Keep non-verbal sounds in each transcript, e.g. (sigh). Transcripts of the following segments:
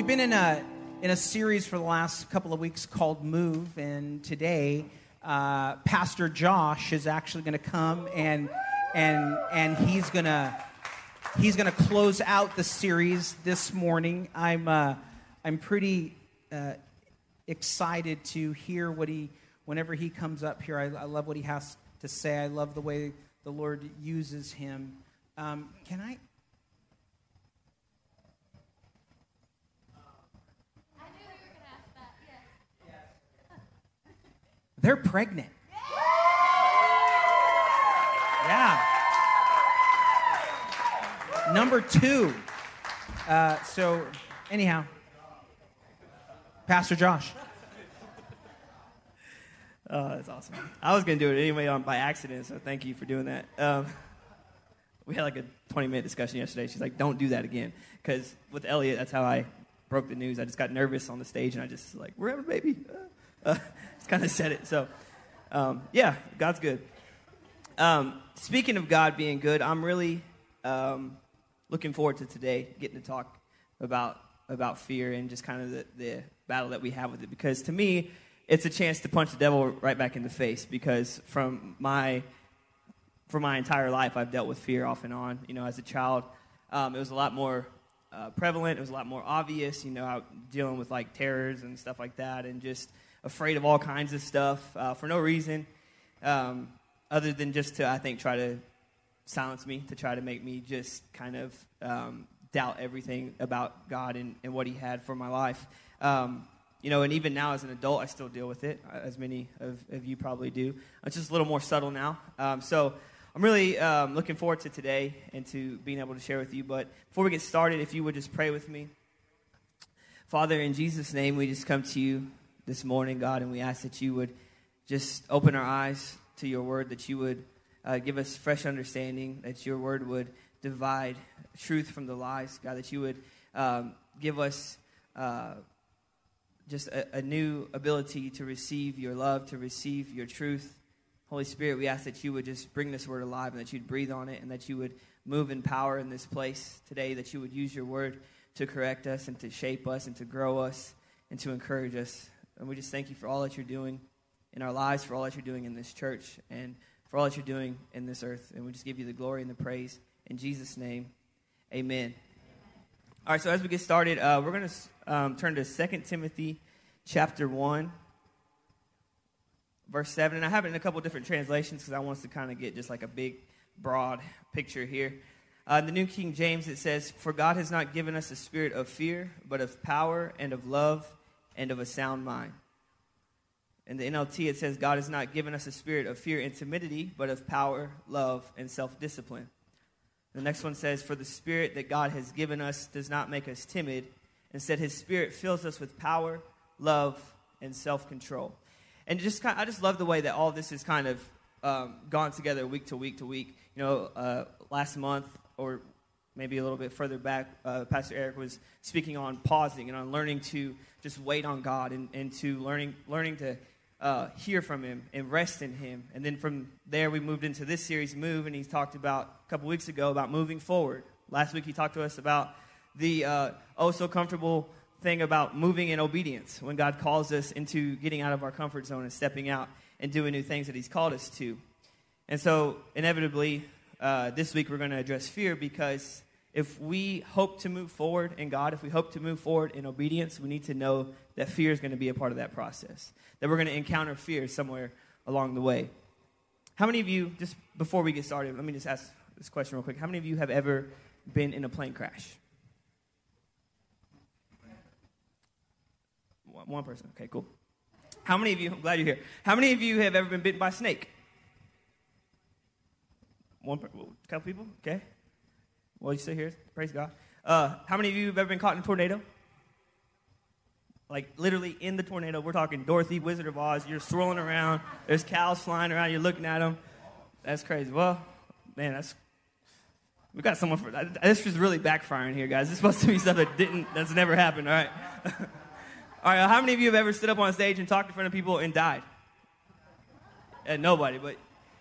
we've been in a in a series for the last couple of weeks called Move, and today uh, Pastor Josh is actually going to come and and and he's gonna he's gonna close out the series this morning. I'm uh, I'm pretty uh, excited to hear what he whenever he comes up here. I, I, love what he has to say. I love the way the Lord uses him. Um, can I? They're pregnant. Yeah. Number two. Uh, so, anyhow, Pastor Josh. Oh, that's awesome. I was going to do it anyway on, by accident, so thank you for doing that. Um, we had like a 20 minute discussion yesterday. She's like, don't do that again. Because with Elliot, that's how I broke the news. I just got nervous on the stage and I just like, we're having a baby. Uh, (laughs) uh, kind of said it. So, um, yeah, God's good. Um, speaking of God being good, I'm really um, looking forward to today getting to talk about about fear and just kind of the, the battle that we have with it. Because to me, it's a chance to punch the devil right back in the face. Because from my for my entire life, I've dealt with fear off and on. You know, as a child, um, it was a lot more uh, prevalent. It was a lot more obvious. You know, out dealing with like terrors and stuff like that, and just afraid of all kinds of stuff uh, for no reason, um, other than just to I think try to silence me, to try to make me just kind of um, doubt everything about God and, and, what He had for my life. Um, you know, and even now as an adult, I still deal with it, uh, as many of, of you probably do. It's just a little more subtle now. Um, so I'm really um, looking forward to today and to being able to share with you. But before we get started, if you would just pray with me. Father, in Jesus' name, we just come to you this morning, God, and we ask that you would just open our eyes to your word, that you would uh, give us fresh understanding, that your word would divide truth from the lies, God, that you would um, give us uh, just a, a new ability to receive your love, to receive your truth. Holy Spirit, we ask that you would just bring this word alive and that you'd breathe on it and that you would move in power in this place today, that you would use your word to correct us and to shape us and to grow us and to encourage us. And we just thank you for all that you're doing in our lives, for all that you're doing in this church, and for all that you're doing in this earth. And we just give you the glory and the praise. In Jesus' name, amen. All right, so as we get started, uh, we're going to um, turn to 2 Timothy chapter 1, verse 7. And I have it in a couple different translations because I want us to kind of get just like a big, broad picture here. Uh, the New King James, it says, For God has not given us a spirit of fear, but of power and of love and of a sound mind. In the NLT, it says, God has not given us a spirit of fear and timidity, but of power, love, and self discipline. The next one says, For the spirit that God has given us does not make us timid. Instead, his spirit fills us with power, love, and self control. And just kind of, I just love the way that all this has kind of um, gone together week to week to week. You know, uh, last month, or maybe a little bit further back, uh, Pastor Eric was speaking on pausing and on learning to just wait on God and, and to learning, learning to uh, hear from Him and rest in Him. And then from there, we moved into this series, Move, and he talked about a couple weeks ago about moving forward. Last week, he talked to us about the uh, oh so comfortable thing about moving in obedience when God calls us into getting out of our comfort zone and stepping out and doing new things that He's called us to. And so, inevitably, uh, this week we're going to address fear because if we hope to move forward in God, if we hope to move forward in obedience, we need to know that fear is going to be a part of that process, that we're going to encounter fear somewhere along the way. How many of you, just before we get started, let me just ask this question real quick. How many of you have ever been in a plane crash? One person. Okay, cool. How many of you, I'm glad you're here. How many of you have ever been bitten by a snake? One, a couple people? Okay. Well, you still here. Praise God. Uh, how many of you have ever been caught in a tornado? Like literally in the tornado. We're talking Dorothy, Wizard of Oz. You're swirling around. There's cows flying around. You're looking at them. That's crazy. Well, man, that's we got someone for this. is really backfiring here, guys. This is supposed to be stuff that didn't. That's never happened. All right. (laughs) all right. How many of you have ever stood up on stage and talked in front of people and died? And nobody, but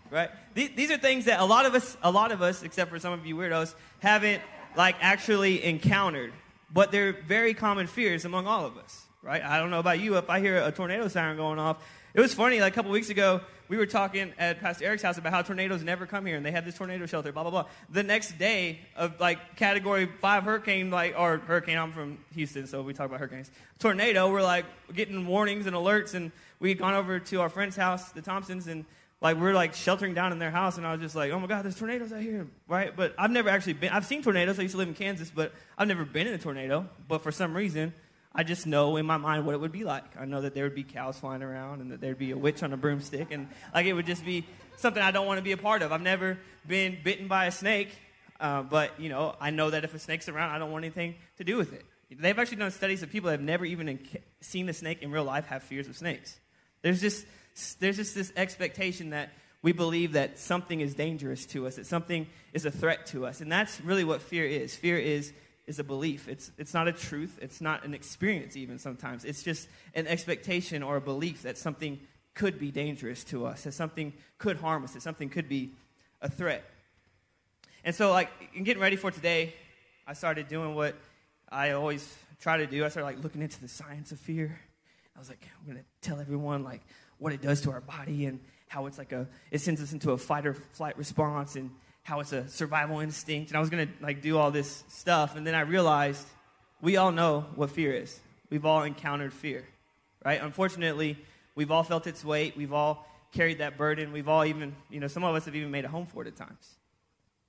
right? These, are things that a lot of us, a lot of us, except for some of you weirdos, haven't like actually encountered. but they're very common fears among all of us, right? I don't know about you. If I hear a tornado siren going off, it was funny. Like a couple weeks ago, we were talking at Pastor Eric's house about how tornadoes never come here, and they have this tornado shelter. Blah blah blah. The next day, of like Category Five hurricane, like or hurricane. I'm from Houston, so we talk about hurricanes. Tornado. We're like getting warnings and alerts, and we had gone over to our friend's house, the Thompsons, and like we're like sheltering down in their house, and I was just like, oh my god, there's tornadoes out here, right? But I've never actually been. I've seen tornadoes. I used to live in Kansas, but I've never been in a tornado. But for some reason, I just know in my mind what it would be like. I know that there would be cows flying around, and that there'd be a witch on a broomstick, and like it would just be something I don't want to be a part of. I've never been bitten by a snake, uh, but you know, I know that if a snake's around, I don't want anything to do with it. They've actually done studies of people that have never even seen a snake in real life have fears of snakes. There's just there's just this expectation that we believe that something is dangerous to us, that something is a threat to us. And that's really what fear is. Fear is, is a belief. It's, it's not a truth, it's not an experience, even sometimes. It's just an expectation or a belief that something could be dangerous to us, that something could harm us, that something could be a threat. And so, like, in getting ready for today, I started doing what I always try to do. I started, like, looking into the science of fear. I was like, I'm going to tell everyone, like, what it does to our body and how it's like a it sends us into a fight or flight response and how it's a survival instinct and i was to like do all this stuff and then i realized we all know what fear is. We've all encountered fear right? Unfortunately we've all felt its weight. We've all carried that burden. We've all even you know some of us have even made a home for it at times.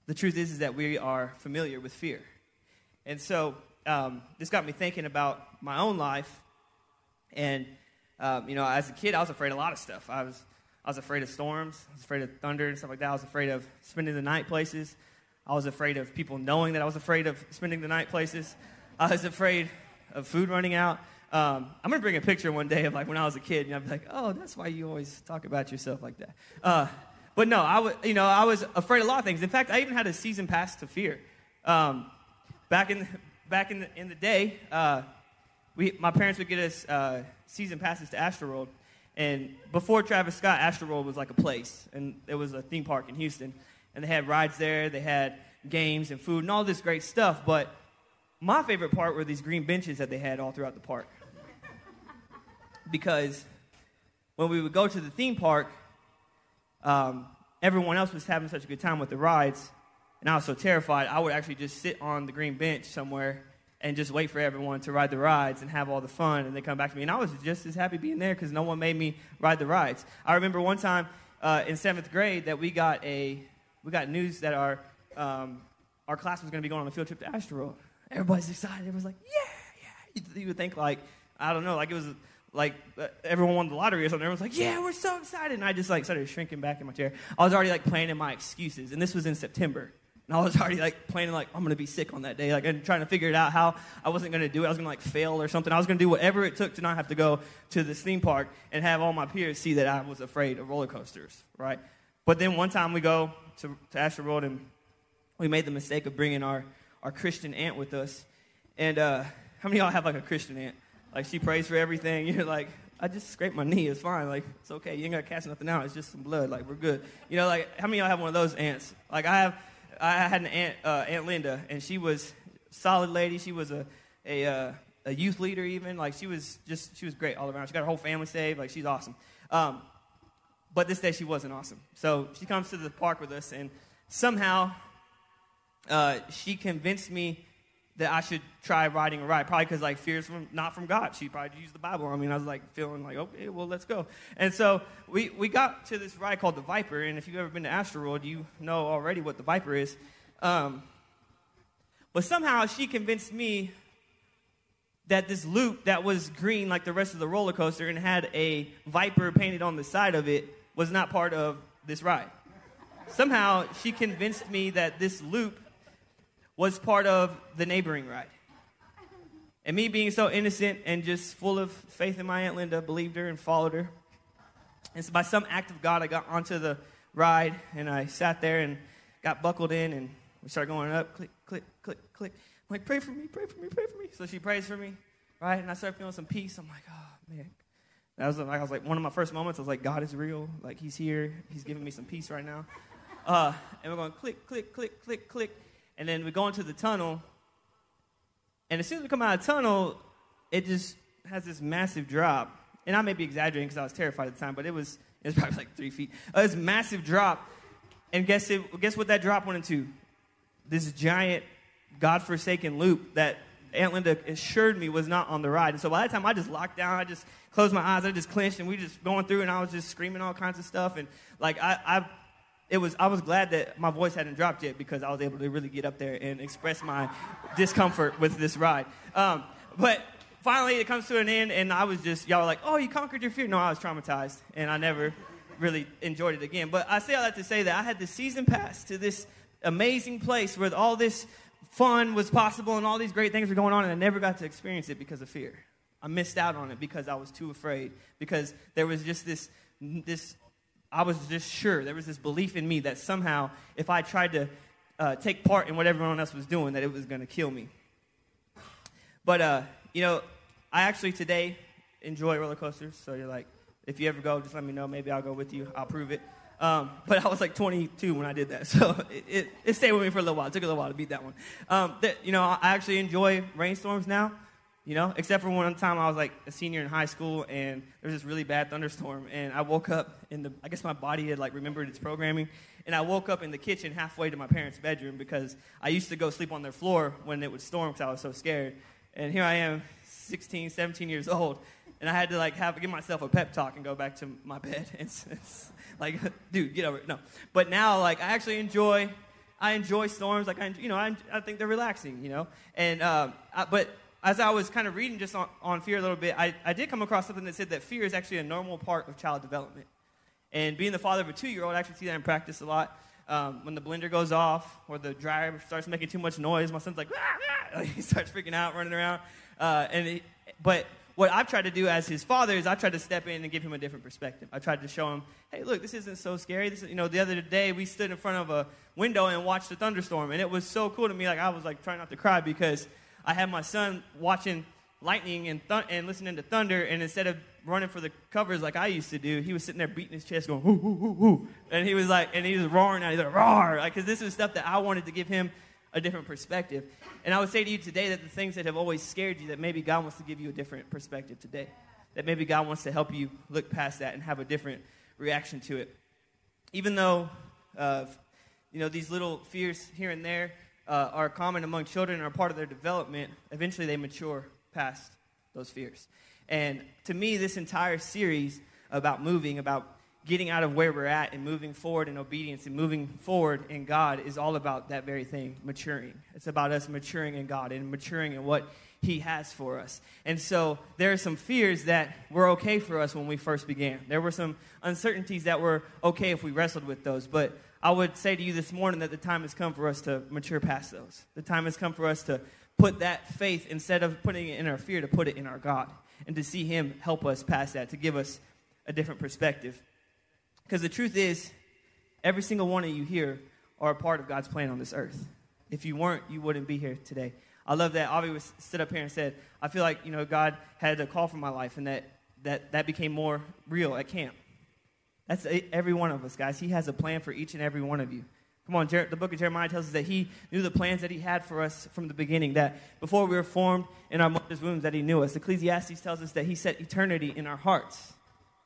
The truth is is that we are familiar with fear. And so um, this got me thinking about my own life. And um, you know, as a kid, I was afraid of a lot of stuff. I was, I was afraid of storms. I was afraid of thunder and stuff like that. I was afraid of spending the night places. I was afraid of people knowing that I was afraid of spending the night places. I was afraid of food running out. Um, I'm gonna bring a picture one day of like when I was a kid, and I'd be like, "Oh, that's why you always talk about yourself like that." Uh, but no, I was, you know, I was afraid of a lot of things. In fact, I even had a season pass to fear. Um, back in back in the, in the day, uh, we, my parents would get us uh, season passes to Astroworld. And before Travis Scott, Astroworld was like a place, and it was a theme park in Houston. And they had rides there, they had games and food and all this great stuff. But my favorite part were these green benches that they had all throughout the park. because when we would go to the theme park, um, everyone else was having such a good time with the rides, and I was so terrified, I would actually just sit on the green bench somewhere and just wait for everyone to ride the rides and have all the fun and they come back to me and i was just as happy being there because no one made me ride the rides i remember one time uh, in seventh grade that we got a we got news that our um, our class was going to be going on a field trip to Astroworld. Everybody's excited. Everyone's like, yeah, yeah. You, you would think like I don't know, like it was like uh, everyone won the lottery or something. Everyone's like, yeah, we're so excited. And I just like started shrinking back in my chair. I was already like planning my excuses, and this was in September. And I was already like planning like I'm gonna be sick on that day, like and trying to figure it out how I wasn't gonna do it. I was gonna like fail or something. I was gonna do whatever it took to not have to go to this theme park and have all my peers see that I was afraid of roller coasters, right? But then one time we go to, to Astroworld and we made the mistake of bringing our, our Christian aunt with us. And uh, how many of y'all have like a Christian aunt? Like she prays for everything. (laughs) You're like, I just scraped my knee. It's fine. Like it's okay. You ain't gotta cast nothing out. It's just some blood. Like we're good. You know, like how many of y'all have one of those aunts? Like I have I had an aunt, uh, Aunt Linda, and she was solid lady. She was a, a, uh, a youth leader even. Like she was just, she was great all around. She got her whole family saved. Like she's awesome. Um, but this day she wasn't awesome. So she comes to the park with us, and somehow uh, she convinced me that I should try riding a ride. Probably because like fears from not from God. She probably used the Bible. I mean, I was like feeling like, okay, well, let's go. And so we we got to this ride called the Viper. And if you've ever been to Astroworld, you know already what the Viper is. Um, but somehow she convinced me that this loop that was green like the rest of the roller coaster and had a viper painted on the side of it was not part of this ride. Somehow she convinced me that this loop was part of the neighboring ride. And me being so innocent and just full of faith in my Aunt Linda, believed her and followed her. And so by some act of God, I got onto the ride and I sat there and got buckled in and we started going up, click, click, click, click. I'm like, pray for me, pray for me, pray for me. So she prays for me, right? And I started feeling some peace. I'm like, oh man. That was like I was like one of my first moments. I was like, God is real. Like He's here. He's giving me some peace right now. Uh, and we're going click, click, click, click, click. And then we go into the tunnel, And as soon as we come out of the tunnel, it just has this massive drop. And I may be exaggerating because I was terrified at the time, but it was, it was (laughs) probably like three feet. Uh, this massive drop. And guess, it, guess what that drop went into? This giant, God-forsaken loop that Aunt Linda assured me was not on the ride. And so by that time, I just locked down. I just closed my eyes. I just clenched, and we just going through, and I was just screaming all kinds of stuff. And like I, I, it was. I was glad that my voice hadn't dropped yet because I was able to really get up there and express my discomfort with this ride. Um, but finally, it comes to an end, and I was just y'all were like, "Oh, you conquered your fear." No, I was traumatized, and I never really enjoyed it again. But I say all that to say that I had the season pass to this amazing place where all this fun was possible and all these great things were going on, and I never got to experience it because of fear. I missed out on it because I was too afraid. Because there was just this, this I was just sure there was this belief in me that somehow, if I tried to uh, take part in what everyone else was doing, that it was going to kill me. But uh, you know, I actually today enjoy roller coasters. So you're like, if you ever go, just let me know. Maybe I'll go with you. I'll prove it. Um, but I was like 22 when I did that, (laughs) so it, it, it, stayed with me for a little while. It took a little while to beat that one. Um, that, you know, I actually enjoy rainstorms now. You know, except for one time I was like a senior in high school and there was this really bad thunderstorm and I woke up in the I guess my body had like remembered its programming and I woke up in the kitchen halfway to my parents' bedroom because I used to go sleep on their floor when it would storm because I was so scared. And here I am, 16, 17 years old, and I had to like have give myself a pep talk and go back to my bed. (laughs) and like, (laughs) dude, get over it. No, but now like I actually enjoy, I enjoy storms. Like I, you know, I, I think they're relaxing. You know, and um, I, but as I was kind of reading just on, on fear a little bit, I, I did come across something that said that fear is actually a normal part of child development. And being the father of a two year old, I actually see that in practice a lot. Um, when the blender goes off or the dryer starts making too much noise, my son's like, ah, ah. (laughs) he starts freaking out, running around. Uh, and it, but what I've tried to do as his father is I tried to step in and give him a different perspective. I tried to show him, hey, look, this isn't so scary. This is, you know, the other day we stood in front of a window and watched a thunderstorm, and it was so cool to me. Like I was like trying not to cry because I had my son watching lightning and, th- and listening to thunder, and instead of running for the covers like I used to do, he was sitting there beating his chest, going, whoo, whoo, whoo. And he was like, and he was roaring out, he's like, roar, because like, this is stuff that I wanted to give him a different perspective. And I would say to you today that the things that have always scared you, that maybe God wants to give you a different perspective today. That maybe God wants to help you look past that and have a different reaction to it. Even though, uh, you know, these little fears here and there, uh, are common among children and are part of their development, eventually they mature past those fears. And to me, this entire series about moving, about getting out of where we're at and moving forward in obedience and moving forward in God is all about that very thing maturing. It's about us maturing in God and maturing in what He has for us. And so there are some fears that were okay for us when we first began. There were some uncertainties that were okay if we wrestled with those. But I would say to you this morning that the time has come for us to mature past those. The time has come for us to put that faith, instead of putting it in our fear, to put it in our God and to see Him help us past that, to give us a different perspective. Because the truth is, every single one of you here are a part of God's plan on this earth. If you weren't, you wouldn't be here today. I love that Avi was stood up here and said, I feel like, you know, God had a call for my life and that that, that became more real at camp. That's every one of us, guys. He has a plan for each and every one of you. Come on, Jer- the book of Jeremiah tells us that he knew the plans that he had for us from the beginning, that before we were formed in our mother's wombs, that he knew us. Ecclesiastes tells us that he set eternity in our hearts.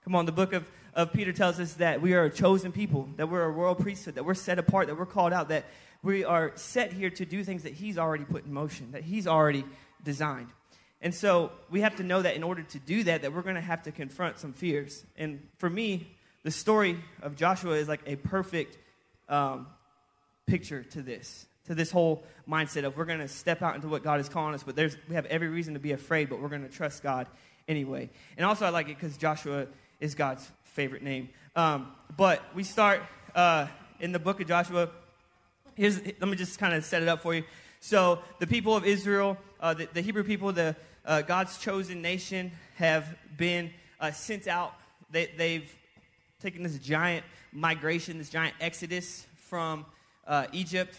Come on, the book of, of Peter tells us that we are a chosen people, that we're a royal priesthood, that we're set apart, that we're called out, that we are set here to do things that he's already put in motion, that he's already designed. And so we have to know that in order to do that, that we're going to have to confront some fears. And for me, the story of Joshua is like a perfect um, picture to this, to this whole mindset of we're going to step out into what God is calling us, but there's, we have every reason to be afraid, but we're going to trust God anyway. And also, I like it because Joshua is God's favorite name. Um, but we start uh, in the book of Joshua. Here's, let me just kind of set it up for you. So, the people of Israel, uh, the, the, Hebrew people, the uh, God's chosen nation, have been uh, sent out. They, they've taking this giant migration, this giant exodus from uh, Egypt.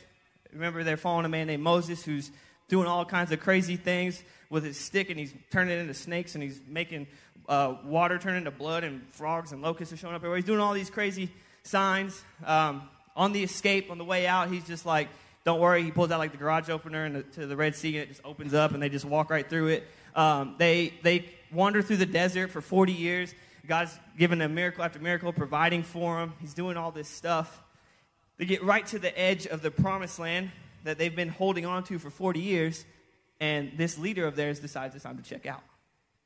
Remember, they're following a man named Moses who's doing all kinds of crazy things with his stick, and he's turning it into snakes, and he's making uh, water turn into blood, and frogs and locusts are showing up everywhere. He's doing all these crazy signs. Um, on the escape, on the way out, he's just like, don't worry. He pulls out like the garage opener and the, to the Red Sea, and it just opens up, and they just walk right through it. Um, they they wander through the desert for 40 years. God's given them miracle after miracle, providing for them. He's doing all this stuff. They get right to the edge of the promised land that they've been holding on to for 40 years, and this leader of theirs decides it's time to check out.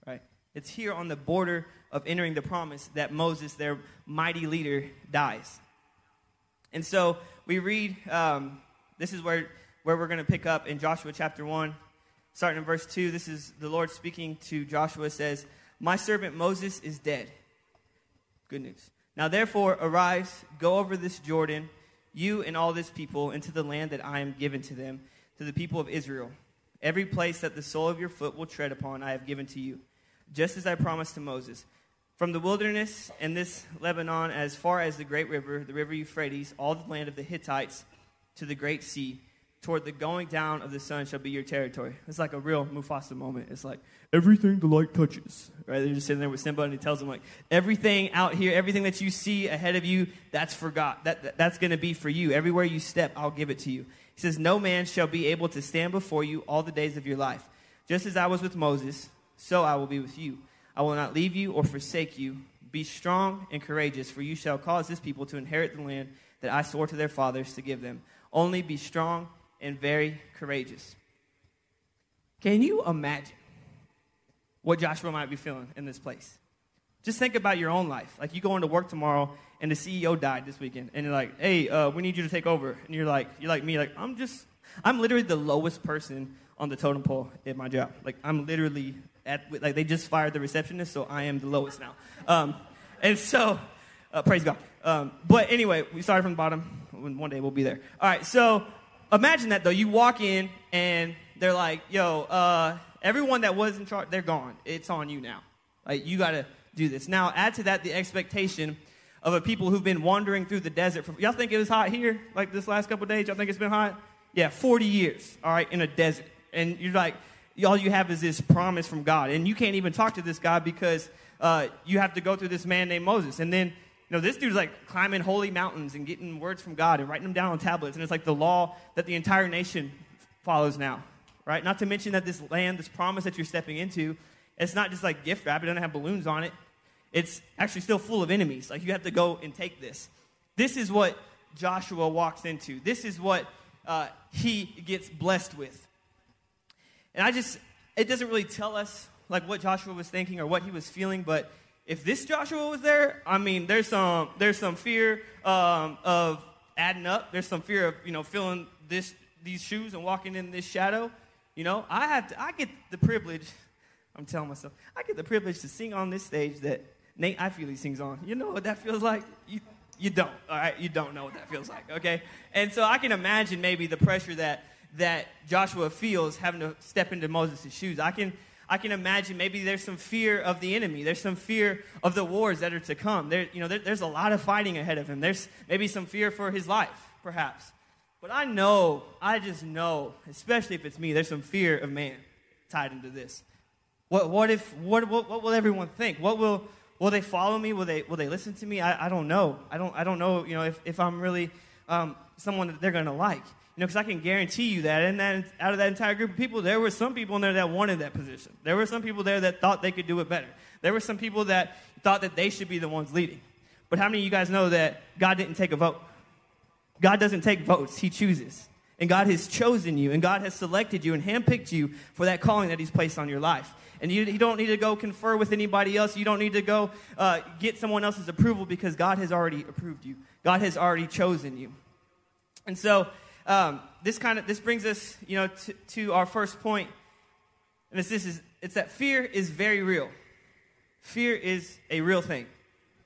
Right? It's here on the border of entering the promise that Moses, their mighty leader, dies. And so we read, um, this is where, where we're going to pick up in Joshua chapter 1, starting in verse 2. This is the Lord speaking to Joshua, says, My servant Moses is dead. Good news. Now therefore, arise, go over this Jordan, you and all this people, into the land that I am given to them, to the people of Israel. Every place that the sole of your foot will tread upon, I have given to you, just as I promised to Moses. From the wilderness and this Lebanon, as far as the great river, the river Euphrates, all the land of the Hittites, to the great sea, toward the going down of the sun shall be your territory. It's like a real Mufasa moment. It's like, everything the light touches. Right? They're just sitting there with Simba and he tells them, like, everything out here, everything that you see ahead of you, that's for God. That, that that's going to be for you. Everywhere you step, I'll give it to you. He says, No man shall be able to stand before you all the days of your life. Just as I was with Moses, so I will be with you. I will not leave you or forsake you. Be strong and courageous, for you shall cause this people to inherit the land that I swore to their fathers to give them. Only be strong and very courageous. Can you imagine what Joshua might be feeling in this place? Just think about your own life. Like you go into work tomorrow and the CEO died this weekend, and you're like, "Hey, uh, we need you to take over." And you're like, "You're like me. Like I'm just, I'm literally the lowest person on the totem pole at my job. Like I'm literally at like they just fired the receptionist, so I am the lowest now. Um, and so, uh, praise God. Um, but anyway, we started from the bottom. One day we'll be there. All right. So imagine that though. You walk in and they're like, "Yo, uh, everyone that was in charge, they're gone. It's on you now. Like you got to do this." Now, add to that the expectation of a people who've been wandering through the desert. For, y'all think it was hot here, like this last couple days? Y'all think it's been hot? Yeah, 40 years. All right, in a desert, and you're like, all you have is this promise from God. And you can't even talk to this God because uh, you have to go through this man named Moses. And then, know, this dude's like climbing holy mountains and getting words from God and writing them down on tablets. And it's like the law that the entire nation follows now, right? Not to mention that this land, this promise that you're stepping into, it's not just like gift wrap, it doesn't have balloons on it. It's actually still full of enemies. Like you have to go and take this. This is what Joshua walks into. This is what uh, he gets blessed with. And I just, it doesn't really tell us like what Joshua was thinking or what he was feeling, but if this Joshua was there, I mean, there's some, there's some fear um, of adding up. There's some fear of, you know, feeling this, these shoes and walking in this shadow. You know, I have to, I get the privilege, (laughs) I'm telling myself, I get the privilege to sing on this stage that Nate I feel he sings on. You know what that feels like? You, you don't, all right? You don't know what that feels like, okay? And so I can imagine maybe the pressure that that Joshua feels having to step into Moses' shoes. I can, I can imagine maybe there's some fear of the enemy. There's some fear of the wars that are to come. There, you know, there, there's a lot of fighting ahead of him. There's maybe some fear for his life, perhaps. But I know, I just know, especially if it's me, there's some fear of man tied into this. What, what if, what, what, what will everyone think? What will, will they follow me? Will they, will they listen to me? I, I don't know. I don't, I don't know, you know, if, if I'm really um, someone that they're going to like. Know, because I can guarantee you that and that out of that entire group of people, there were some people in there that wanted that position. There were some people there that thought they could do it better. There were some people that thought that they should be the ones leading. But how many of you guys know that God didn't take a vote? God doesn't take votes, He chooses. And God has chosen you, and God has selected you and handpicked you for that calling that He's placed on your life. And you, you don't need to go confer with anybody else. You don't need to go uh, get someone else's approval because God has already approved you. God has already chosen you. And so, um, this kind of this brings us, you know, to, to our first point, and it's this is it's that fear is very real. Fear is a real thing,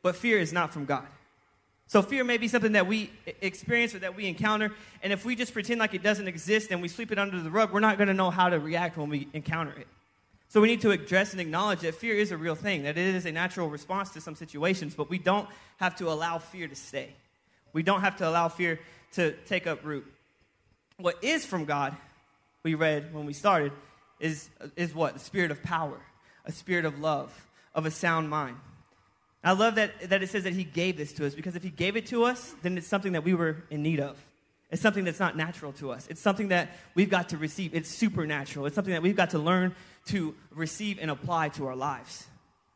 but fear is not from God. So fear may be something that we experience or that we encounter, and if we just pretend like it doesn't exist and we sweep it under the rug, we're not going to know how to react when we encounter it. So we need to address and acknowledge that fear is a real thing, that it is a natural response to some situations, but we don't have to allow fear to stay. We don't have to allow fear to take up root what is from God, we read when we started, is, is what? The spirit of power, a spirit of love, of a sound mind. I love that, that it says that He gave this to us because if He gave it to us, then it's something that we were in need of. It's something that's not natural to us. It's something that we've got to receive. It's supernatural. It's something that we've got to learn to receive and apply to our lives.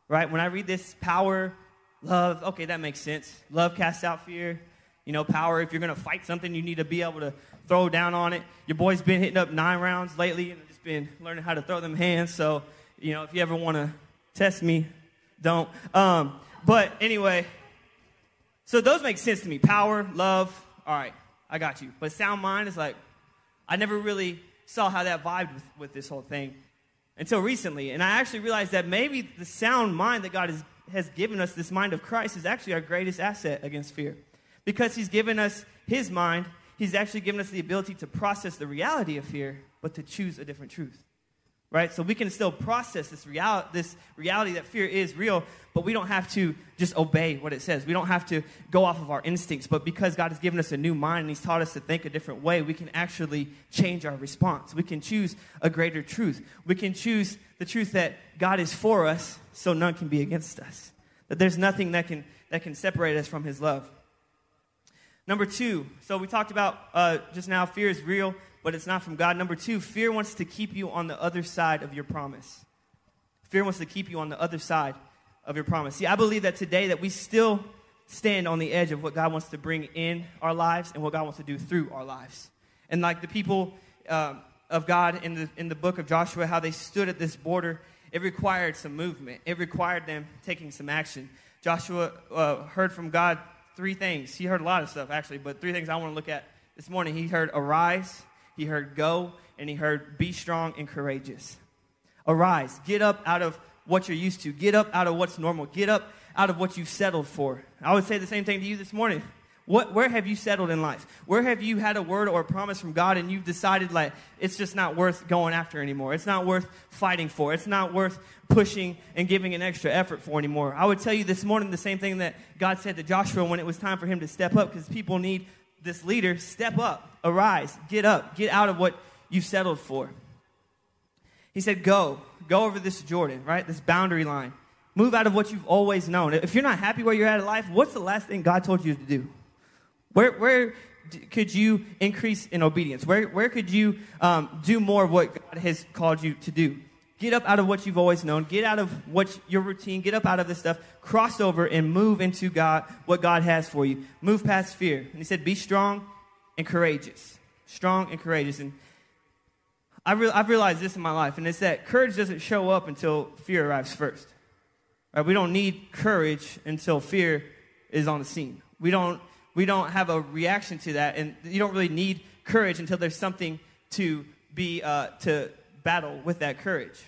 Right? When I read this power, love, okay, that makes sense. Love casts out fear. You know, power, if you're going to fight something, you need to be able to throw down on it. Your boy's been hitting up nine rounds lately and just been learning how to throw them hands. So, you know, if you ever want to test me, don't. Um, but anyway, so those make sense to me. Power, love, all right, I got you. But sound mind is like, I never really saw how that vibed with, with this whole thing until recently. And I actually realized that maybe the sound mind that God has, has given us, this mind of Christ, is actually our greatest asset against fear. Because He's given us His mind, He's actually given us the ability to process the reality of fear, but to choose a different truth right? So we can still process this, real, this reality that fear is real, but we don't have to just obey what it says. We don't have to go off of our instincts. But because God has given us a new mind and He's taught us to think a different way, we can actually change our response. We can choose a greater truth. We can choose the truth that God is for us, so none can be against us. That there's nothing that can, that can separate us from His love. Number two, so we talked about uh, just now fear is real but it's not from God. Number two, fear wants to keep you on the other side of your promise. Fear wants to keep you on the other side of your promise. See, I believe that today that we still stand on the edge of what God wants to bring in our lives and what God wants to do through our lives. And like the people um, of God in the, in the book of Joshua, how they stood at this border, it required some movement. It required them taking some action. Joshua uh, heard from God three things. He heard a lot of stuff, actually, but three things I want to look at this morning. He heard, Arise, he heard go, and he heard be strong and courageous. Arise, get up out of what you're used to, get up out of what's normal, get up out of what you've settled for. I would say the same thing to you this morning. What, where have you settled in life? Where have you had a word or a promise from God and you've decided like it's just not worth going after anymore? It's not worth fighting for. It's not worth pushing and giving an extra effort for anymore. I would tell you this morning the same thing that God said to Joshua when it was time for him to step up because people need this leader, step up, arise, get up, get out of what you've settled for. He said, Go, go over this Jordan, right? This boundary line. Move out of what you've always known. If you're not happy where you're at in life, what's the last thing God told you to do? Where, where could you increase in obedience? Where, where could you um, do more of what God has called you to do? Get up out of what you've always known. Get out of what your routine. Get up out of this stuff. Cross over and move into God, what God has for you. Move past fear. And he said, be strong and courageous. Strong and courageous. And I re- I've realized this in my life, and it's that courage doesn't show up until fear arrives first. Right? We don't need courage until fear is on the scene. We don't, we don't have a reaction to that, and you don't really need courage until there's something to be uh, to battle with that courage.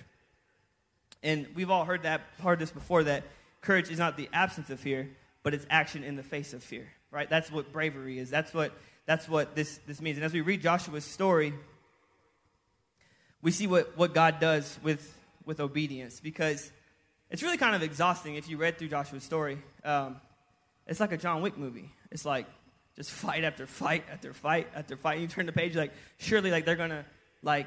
And we've all heard that heard this before that courage is not the absence of fear, but it's action in the face of fear. Right? That's what bravery is. That's what that's what this, this means. And as we read Joshua's story, we see what, what God does with, with obedience because it's really kind of exhausting if you read through Joshua's story. Um, it's like a John Wick movie. It's like just fight after fight after fight after fight. You turn the page, like, surely like they're gonna like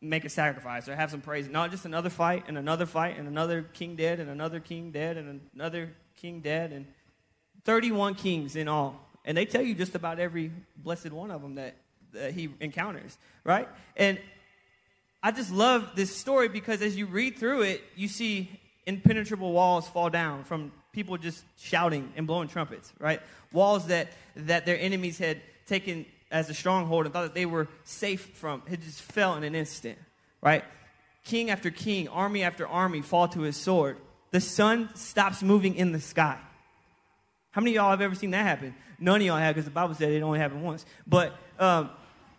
make a sacrifice or have some praise. Not just another fight and another fight and another king dead and another king dead and another king dead and 31 kings in all. And they tell you just about every blessed one of them that, that he encounters, right? And I just love this story because as you read through it, you see impenetrable walls fall down from people just shouting and blowing trumpets, right? Walls that, that their enemies had taken as a stronghold and thought that they were safe from. It just fell in an instant, right? King after king, army after army fall to his sword. The sun stops moving in the sky. How many of y'all have ever seen that happen? None of y'all have because the Bible said it only happened once. But um,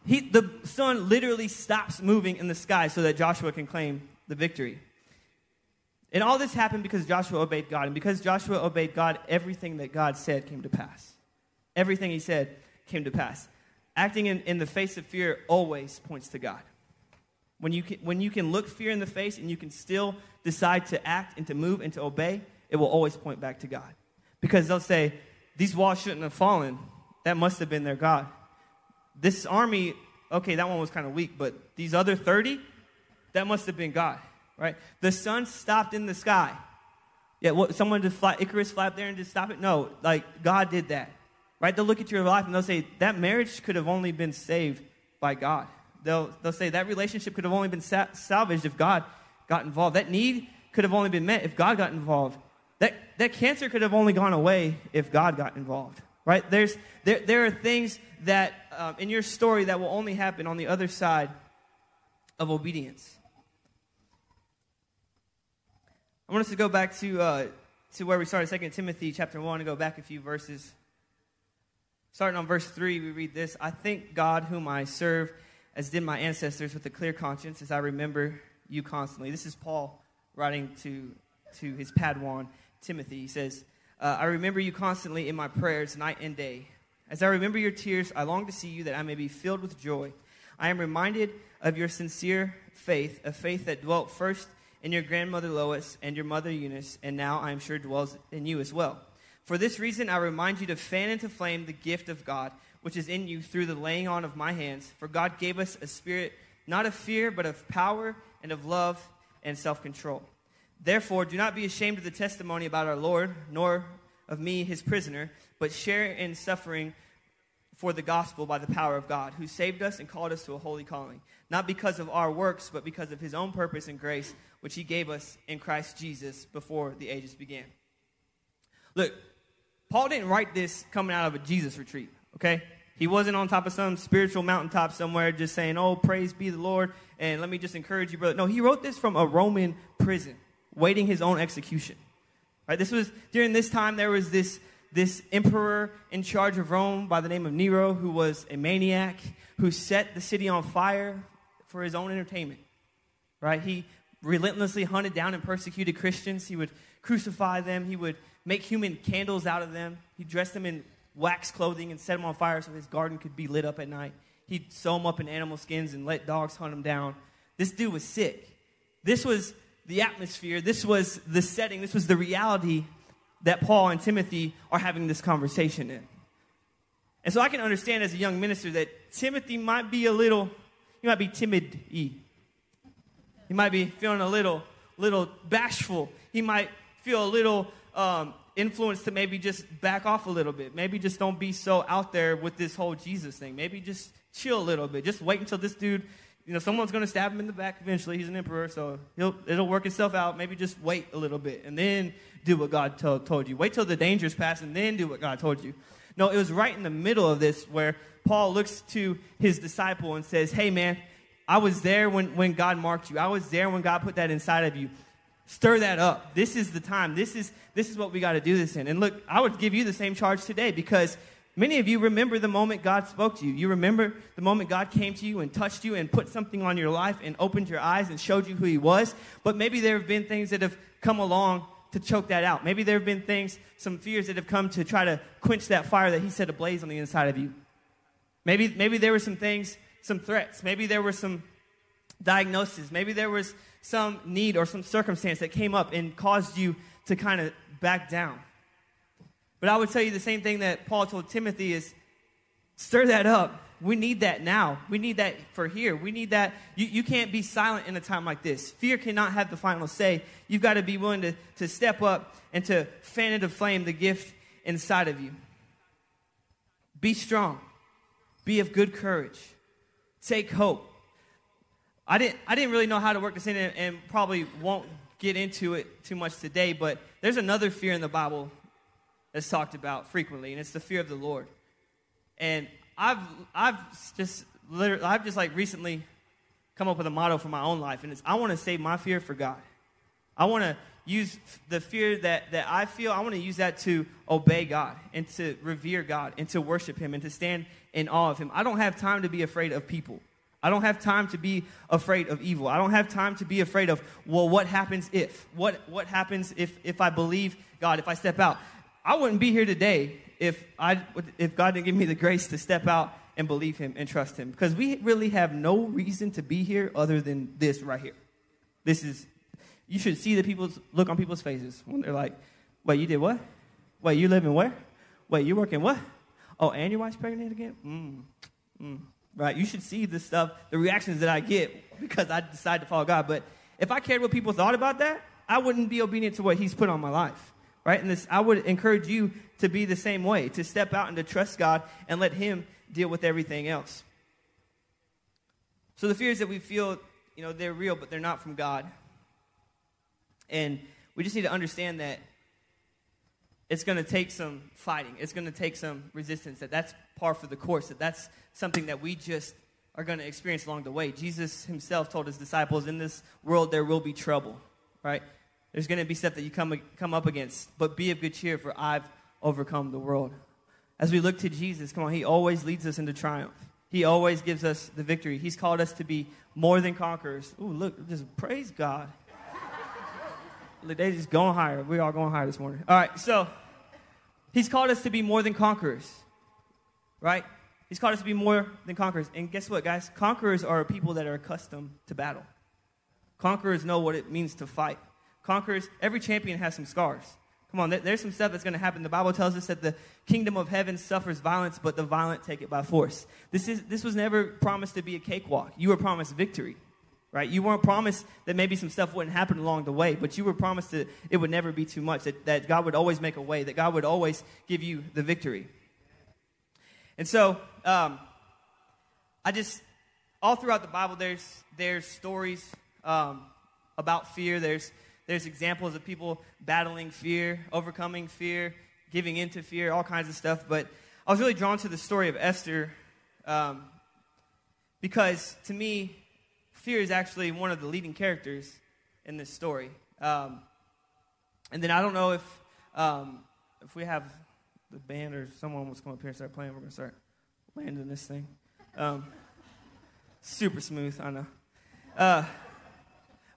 he, the sun literally stops moving in the sky so that Joshua can claim the victory. And all this happened because Joshua obeyed God. And because Joshua obeyed God, everything that God said came to pass. Everything he said came to pass acting in, in the face of fear always points to God. When you, can, when you can look fear in the face and you can still decide to act and to move and to obey, it will always point back to God. Because they'll say, These walls shouldn't have fallen. That must have been their God. This army, okay, that one was kind of weak, but these other 30, that must have been God, right? The sun stopped in the sky. Yeah, what, someone just fly, Icarus fly up there and just stop it? No, like God did that. right? They'll look at your life and they'll say, that marriage could have only been saved by God. They'll, they'll say, that relationship could have only been sa- salvaged if God got involved. That need could have only been met if God got involved. That, that cancer could have only gone away if God got involved, right? There's, there, there are things that um, in your story that will only happen on the other side of obedience. I want us to go back to, uh, to where we started, 2 Timothy chapter 1, and go back a few verses. Starting on verse 3, we read this I thank God, whom I serve, as did my ancestors, with a clear conscience, as I remember you constantly. This is Paul writing to, to his Padawan, Timothy. He says, uh, I remember you constantly in my prayers, night and day. As I remember your tears, I long to see you that I may be filled with joy. I am reminded of your sincere faith, a faith that dwelt first in your grandmother Lois and your mother Eunice, and now I am sure dwells in you as well. For this reason, I remind you to fan into flame the gift of God, which is in you through the laying on of my hands. For God gave us a spirit not of fear, but of power and of love and self control. Therefore, do not be ashamed of the testimony about our Lord, nor of me, his prisoner, but share in suffering for the gospel by the power of God, who saved us and called us to a holy calling, not because of our works, but because of his own purpose and grace, which he gave us in Christ Jesus before the ages began. Look, Paul didn't write this coming out of a Jesus retreat, okay? He wasn't on top of some spiritual mountaintop somewhere just saying, oh, praise be the Lord, and let me just encourage you, brother. No, he wrote this from a Roman prison, waiting his own execution. Right? This was during this time there was this this emperor in charge of Rome by the name of Nero who was a maniac who set the city on fire for his own entertainment. Right? He relentlessly hunted down and persecuted Christians. He would crucify them. He would make human candles out of them. He dressed them in wax clothing and set them on fire so his garden could be lit up at night. He'd sew them up in animal skins and let dogs hunt them down. This dude was sick. This was the atmosphere. This was the setting. This was the reality that Paul and Timothy are having this conversation in. And so I can understand as a young minister that Timothy might be a little, he might be timid y. He might be feeling a little, little bashful. He might feel a little um, influenced to maybe just back off a little bit. Maybe just don't be so out there with this whole Jesus thing. Maybe just chill a little bit. Just wait until this dude, you know, someone's going to stab him in the back eventually. He's an emperor, so he'll, it'll work itself out. Maybe just wait a little bit and then do what God to- told you. Wait till the dangers pass and then do what God told you. No, it was right in the middle of this where Paul looks to his disciple and says, Hey, man, I was there when, when God marked you. I was there when God put that inside of you. Stir that up. This is the time. This is, this is what we got to do this in. And look, I would give you the same charge today because many of you remember the moment God spoke to you. You remember the moment God came to you and touched you and put something on your life and opened your eyes and showed you who He was. But maybe there have been things that have come along to choke that out. Maybe there have been things, some fears that have come to try to quench that fire that He set ablaze on the inside of you. Maybe, maybe there were some things, some threats. Maybe there were some diagnoses. Maybe there was some need or some circumstance that came up and caused you to kind of back down. But I would tell you the same thing that Paul told Timothy is stir that up. We need that now. We need that for here. We need that. You, you can't be silent in a time like this. Fear cannot have the final say. You've got to be willing to, to step up and to fan into flame the gift inside of you. Be strong. Be of good courage. Take hope. I didn't, I didn't really know how to work this in and, and probably won't get into it too much today, but there's another fear in the Bible that's talked about frequently, and it's the fear of the Lord. And I've, I've just literally, I've just like recently come up with a motto for my own life, and it's I want to save my fear for God. I want to use the fear that, that I feel, I want to use that to obey God and to revere God and to worship Him and to stand in awe of Him. I don't have time to be afraid of people. I don't have time to be afraid of evil. I don't have time to be afraid of, well, what happens if? What, what happens if, if I believe God, if I step out? I wouldn't be here today if, I, if God didn't give me the grace to step out and believe Him and trust Him. Because we really have no reason to be here other than this right here. This is, you should see the people's look on people's faces when they're like, wait, you did what? Wait, you live in where? Wait, you working what? Oh, and your wife's pregnant again? Mm, mm right? You should see the stuff, the reactions that I get because I decide to follow God. But if I cared what people thought about that, I wouldn't be obedient to what He's put on my life. right? And this, I would encourage you to be the same way, to step out and to trust God and let Him deal with everything else. So the fears that we feel, you know, they're real, but they're not from God. And we just need to understand that it's going to take some fighting. It's going to take some resistance. That that's par for the course. That that's something that we just are going to experience along the way. Jesus himself told his disciples, "In this world there will be trouble." Right? There's going to be stuff that you come come up against, but be of good cheer, for I've overcome the world. As we look to Jesus, come on, He always leads us into triumph. He always gives us the victory. He's called us to be more than conquerors. Ooh, look, just praise God. (laughs) They just going higher. We're all going higher this morning. All right, so He's called us to be more than conquerors, right? He's called us to be more than conquerors. And guess what, guys? Conquerors are people that are accustomed to battle. Conquerors know what it means to fight. Conquerors, every champion has some scars. Come on, there's some stuff that's going to happen. The Bible tells us that the kingdom of heaven suffers violence, but the violent take it by force. This, is, this was never promised to be a cakewalk. You were promised victory right? You weren't promised that maybe some stuff wouldn't happen along the way, but you were promised that it would never be too much, that, that God would always make a way, that God would always give you the victory. And so, um, I just, all throughout the Bible, there's, there's stories um, about fear. There's, there's examples of people battling fear, overcoming fear, giving into fear, all kinds of stuff. But I was really drawn to the story of Esther um, because to me, fear is actually one of the leading characters in this story. Um, and then I don't know if um, if we have the band or someone to come up here and start playing, we're gonna start landing this thing. Um, super smooth, I know. Uh,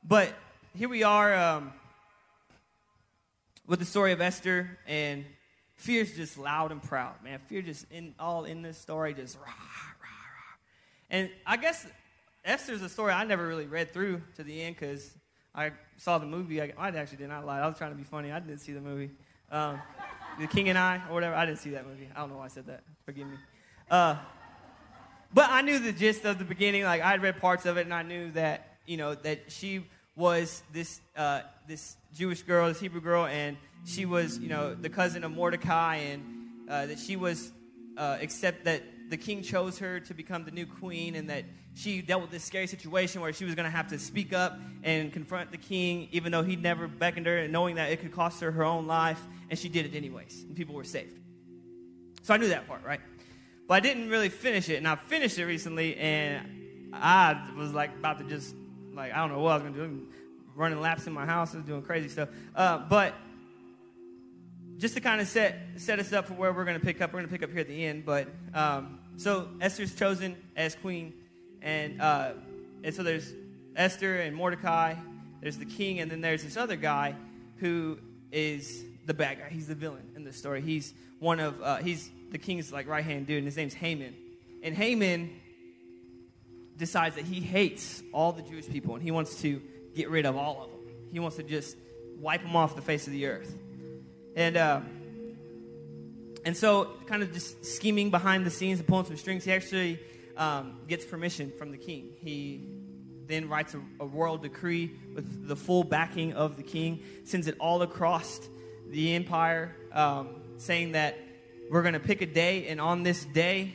but here we are um, with the story of Esther, and fear's just loud and proud, man. Fear just in all in this story, just rah, rah, rah. And I guess Esther's a story I never really read through to the end because I saw the movie. I, I, actually did not lie. I was trying to be funny. I didn't see the movie. Um, the King and I, or whatever. I didn't see that movie. I don't know why I said that. Forgive me. Uh, but I knew the gist of the beginning. Like I had read parts of it, and I knew that you know that she was this uh, this Jewish girl, this Hebrew girl, and she was you know the cousin of Mordecai, and uh, that she was uh, except that the king chose her to become the new queen, and that she dealt with this scary situation where she was going to have to speak up and confront the king, even though he'd never beckoned her, and knowing that it could cost her her own life, and she did it anyways, and people were saved. So I knew that part, right? But I didn't really finish it, and I finished it recently, and I was like about to just, like, I don't know what I was going to do, running laps in my house, I was doing crazy stuff. Uh, but just to kind of set set us up for where we're going to pick up, we're going to pick up here at the end. But um, so Esther's chosen as queen and uh, and so there's Esther and Mordecai. There's the king, and then there's this other guy who is the bad guy. He's the villain in the story. He's one of uh, he's the king's like right hand dude, and his name's Haman. And Haman decides that he hates all the Jewish people, and he wants to get rid of all of them. He wants to just wipe them off the face of the earth. And uh, and so, kind of just scheming behind the scenes and pulling some strings, he actually um, gets permission from the king. He then writes a, a, royal decree with the full backing of the king, sends it all across the empire, um, saying that we're going to pick a day, and on this day,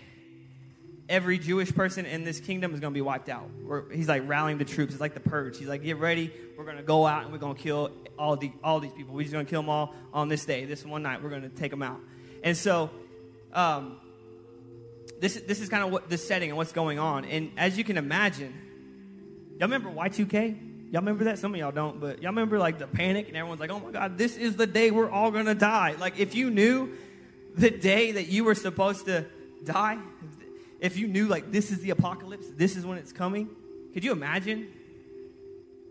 every Jewish person in this kingdom is going to be wiped out. We're, he's like rallying the troops. It's like the purge. He's like, get ready. We're going to go out and we're going to kill all, the, all these people. We're just going to kill them all on this day, this one night. We're going to take them out. And so, um, this, this is kind of what the setting and what's going on. And as you can imagine, y'all remember Y2K? Y'all remember that? Some of y'all don't, but y'all remember like the panic and everyone's like, oh my God, this is the day we're all gonna die. Like if you knew the day that you were supposed to die, if you knew like this is the apocalypse, this is when it's coming, could you imagine?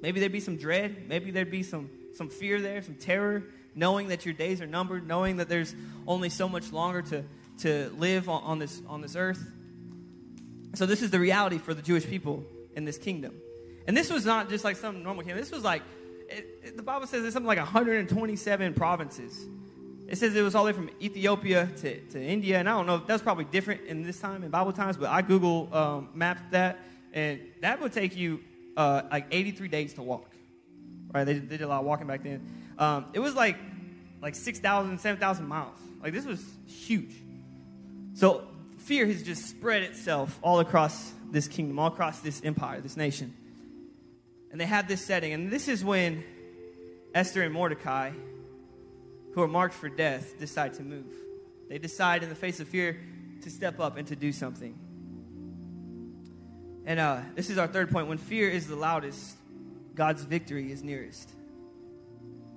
Maybe there'd be some dread, maybe there'd be some some fear there, some terror, knowing that your days are numbered, knowing that there's only so much longer to to live on, on, this, on this earth. So, this is the reality for the Jewish people in this kingdom. And this was not just like some normal kingdom. This was like, it, it, the Bible says there's something like 127 provinces. It says it was all the way from Ethiopia to, to India. And I don't know, if that's probably different in this time, in Bible times, but I Google um, mapped that. And that would take you uh, like 83 days to walk. Right? They, they, did a lot of walking back then. Um, it was like like 6,000, 7,000 miles. Like this was huge. So fear has just spread itself all across this kingdom, all across this empire, this nation. And they have this setting. And this is when Esther and Mordecai, who are marked for death, decide to move. They decide in the face of fear to step up and to do something. And uh, this is our third point. When fear is the loudest, God's victory is nearest.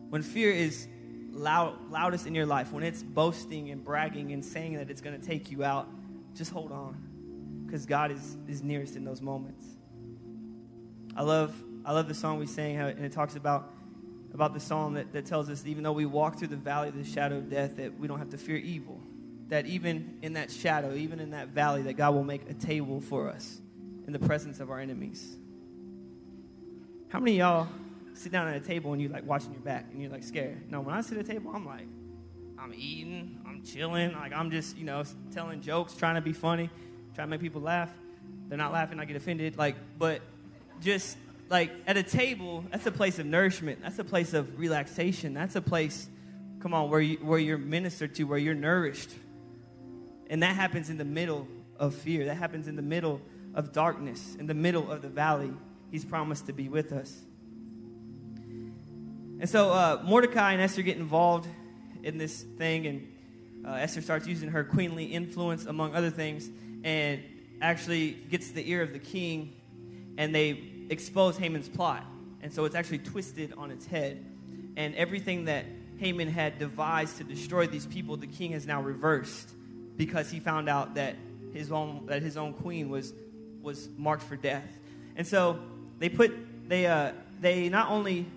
When fear is loud, loudest in your life, when it's boasting and bragging and saying that it's going to take you out, just hold on because God is, is nearest in those moments. I love, I love the song we sang, and it talks about, about the psalm that, that tells us that even though we walk through the valley of the shadow of death, that we don't have to fear evil. That even in that shadow, even in that valley, that God will make a table for us in the presence of our enemies. How many y'all sit down at a table and you're like watching your back and you're like scared? No, when I sit at a table, I'm like, I'm eating, I'm chilling, like I'm just, you know, telling jokes, trying to be funny, trying to make people laugh. They're not laughing, I get offended. Like, but just like at a table, that's a place of nourishment. That's a place of relaxation. That's a place, come on, where you where you're ministered to, where you're nourished. And that happens in the middle of fear. That happens in the middle of darkness, in the middle of the valley. He's promised to be with us. And so uh, Mordecai and Esther get involved in this thing, and uh, Esther starts using her queenly influence, among other things, and actually gets the ear of the king, and they expose Haman's plot. And so it's actually twisted on its head. And everything that Haman had devised to destroy these people, the king has now reversed because he found out that his own, that his own queen was, was marked for death. And so they put, they, uh, they not only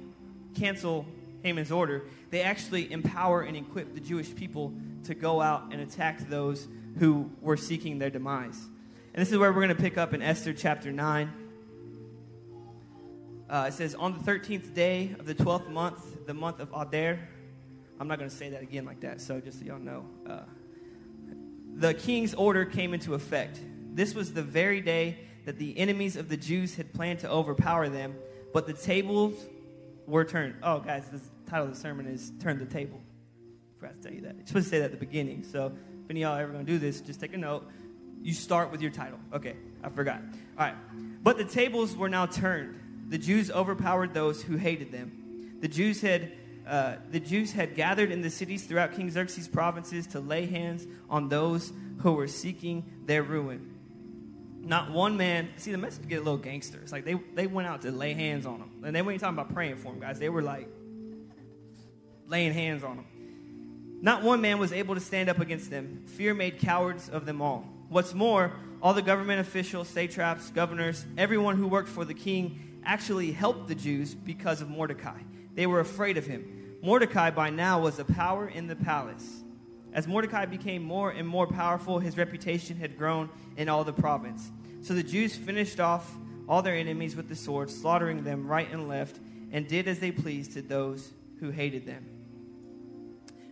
cancel Haman's order, they actually empower and equip the Jewish people to go out and attack those who were seeking their demise. And this is where we're going to pick up in Esther chapter 9. Uh, it says, On the 13th day of the 12th month, the month of Adar, I'm not going to say that again like that, so just so y'all know. Uh, the king's order came into effect. This was the very day that the enemies of the Jews had planned to overpower them, but the tables were turned. Oh, guys, the title of the sermon is Turn the Table. I forgot to tell you that. You're supposed to say that at the beginning. So if any of y'all ever going to do this, just take a note. You start with your title. Okay, I forgot. All right. But the tables were now turned. The Jews overpowered those who hated them. The Jews had uh, the Jews had gathered in the cities throughout King Xerxes' provinces to lay hands on those who were seeking their ruin. Not one man. See, the message get a little gangster. It's like they, they went out to lay hands on them. And they weren't talking about praying for them, guys. They were like laying hands on them. Not one man was able to stand up against them. Fear made cowards of them all. What's more, all the government officials, satraps, governors, everyone who worked for the king actually helped the Jews because of Mordecai. They were afraid of him. Mordecai, by now, was a power in the palace. As Mordecai became more and more powerful, his reputation had grown in all the province. So the Jews finished off all their enemies with the sword, slaughtering them right and left, and did as they pleased to those who hated them.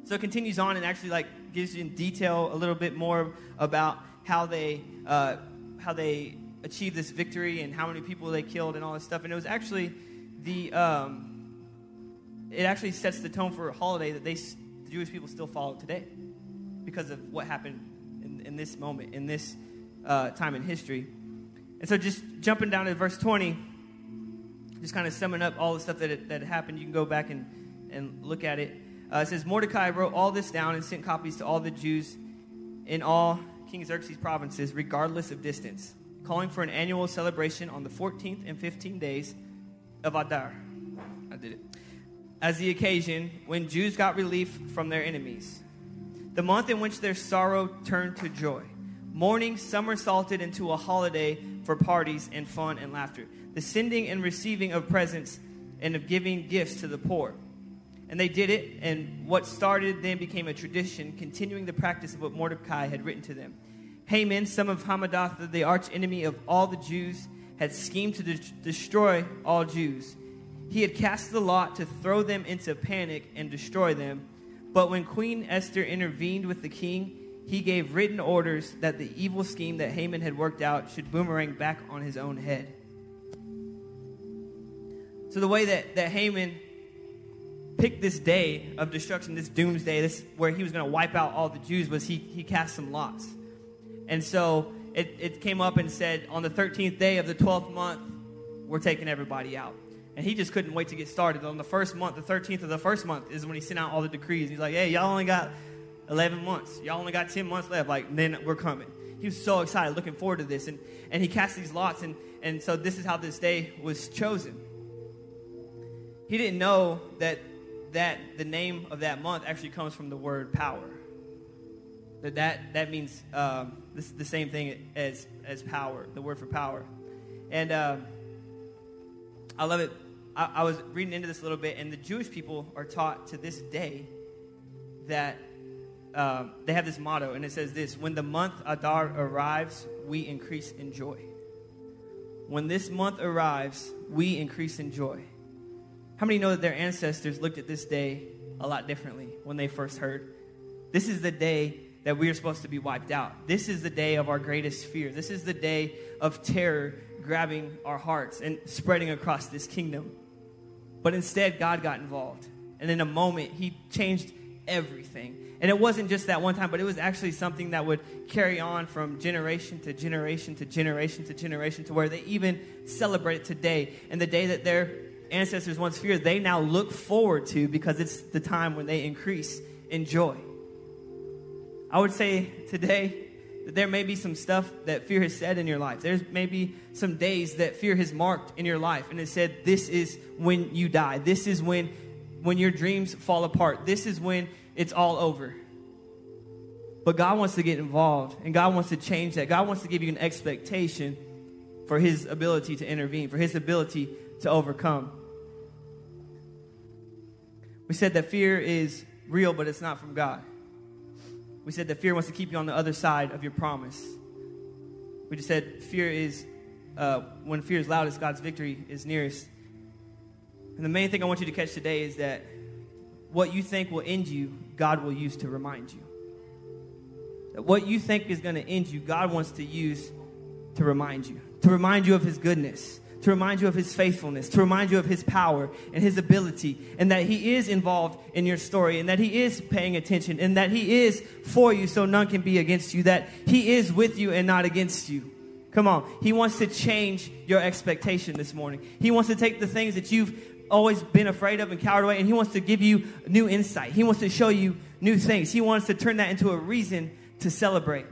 So it continues on and actually like gives you in detail a little bit more about how they uh, how they achieved this victory and how many people they killed and all this stuff. And it was actually the um, it actually sets the tone for a holiday that they the Jewish people still follow today because of what happened in, in this moment, in this uh, time in history. And so, just jumping down to verse 20, just kind of summing up all the stuff that, that happened, you can go back and, and look at it. Uh, it says, Mordecai wrote all this down and sent copies to all the Jews in all King Xerxes' provinces, regardless of distance, calling for an annual celebration on the 14th and 15th days of Adar. I did it. As the occasion when Jews got relief from their enemies the month in which their sorrow turned to joy. Mourning somersaulted into a holiday for parties and fun and laughter, the sending and receiving of presents and of giving gifts to the poor. And they did it, and what started then became a tradition, continuing the practice of what Mordecai had written to them. Haman, son of Hammedatha, the arch enemy of all the Jews, had schemed to de- destroy all Jews. He had cast the lot to throw them into panic and destroy them but when Queen Esther intervened with the king, he gave written orders that the evil scheme that Haman had worked out should boomerang back on his own head. So the way that, that Haman picked this day of destruction, this doomsday, this where he was going to wipe out all the Jews, was he, he cast some lots. And so it, it came up and said, on the 13th day of the 12th month, we're taking everybody out. And he just couldn't wait to get started. On the first month, the 13th of the first month, is when he sent out all the decrees. He's like, hey, y'all only got 11 months. Y'all only got 10 months left. Like, then we're coming. He was so excited, looking forward to this. And, and he cast these lots. And, and so this is how this day was chosen. He didn't know that, that the name of that month actually comes from the word power. That, that, that means um, this is the same thing as, as power, the word for power. And um, I love it. I, I was reading into this a little bit, and the Jewish people are taught to this day that um, they have this motto, and it says this When the month Adar arrives, we increase in joy. When this month arrives, we increase in joy. How many know that their ancestors looked at this day a lot differently when they first heard? This is the day that we are supposed to be wiped out. This is the day of our greatest fear. This is the day of terror grabbing our hearts and spreading across this kingdom. But instead, God got involved. And in a moment, He changed everything. And it wasn't just that one time, but it was actually something that would carry on from generation to generation to generation to generation to where they even celebrate it today. And the day that their ancestors once feared, they now look forward to because it's the time when they increase in joy. I would say today that there may be some stuff that fear has said in your life. There's maybe some days that fear has marked in your life and it said this is when you die. This is when when your dreams fall apart. This is when it's all over. But God wants to get involved and God wants to change that. God wants to give you an expectation for his ability to intervene, for his ability to overcome. We said that fear is real, but it's not from God. We said that fear wants to keep you on the other side of your promise. We just said fear is, uh, when fear is loudest, God's victory is nearest. And the main thing I want you to catch today is that what you think will end you, God will use to remind you. That what you think is going to end you, God wants to use to remind you, to remind you of His goodness, to remind you of his faithfulness, to remind you of his power and his ability, and that he is involved in your story, and that he is paying attention, and that he is for you so none can be against you, that he is with you and not against you. Come on. He wants to change your expectation this morning. He wants to take the things that you've always been afraid of and cowered away, and he wants to give you new insight. He wants to show you new things. He wants to turn that into a reason to celebrate.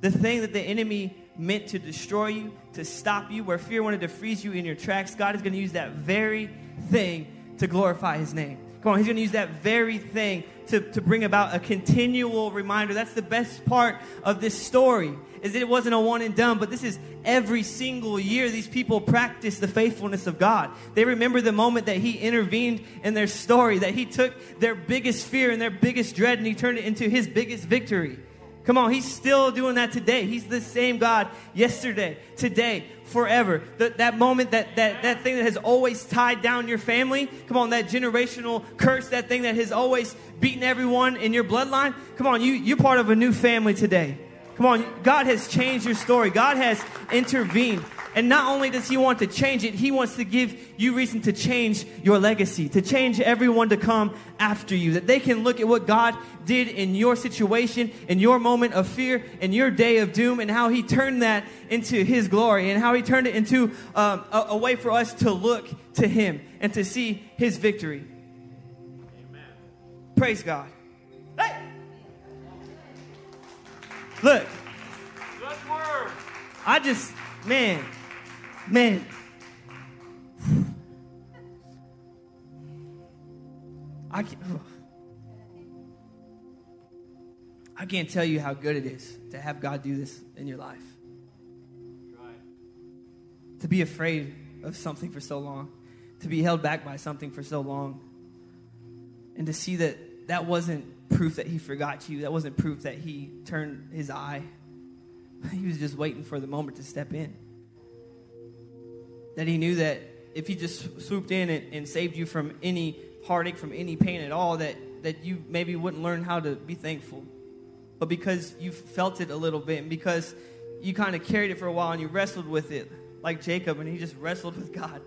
The thing that the enemy meant to destroy you, to stop you, where fear wanted to freeze you in your tracks, God is going to use that very thing to glorify His name. Come on, He's going to use that very thing to, to bring about a continual reminder. That's the best part of this story, is that it wasn't a one and done, but this is every single year these people practice the faithfulness of God. They remember the moment that He intervened in their story, that He took their biggest fear and their biggest dread and He turned it into His biggest victory. Come on, he's still doing that today. He's the same God yesterday, today, forever. The, that moment, that, that, that thing that has always tied down your family, come on, that generational curse, that thing that has always beaten everyone in your bloodline, come on, you, you're part of a new family today. Come on, God has changed your story. God has intervened. And not only does He want to change it, He wants to give you reason to change your legacy, to change everyone to come after you. That they can look at what God did in your situation, in your moment of fear, in your day of doom, and how He turned that into His glory, and how He turned it into um, a, a, way for us to look to Him and to see His victory. Amen. Praise God. Hey! Look. Good word. I just, man. Man. I can't, (sighs) I can't tell you how good it is to have God do this in your life. To be afraid of something for so long, to be held back by something for so long, and to see that that wasn't proof that He forgot you, that wasn't proof that He turned His eye. (laughs) He was just waiting for the moment to step in that he knew that if he just swooped in and, and saved you from any heartache, from any pain at all, that, that you maybe wouldn't learn how to be thankful. But because you felt it a little bit, and because you kind of carried it for a while and you wrestled with it, like Jacob, and he just wrestled with God.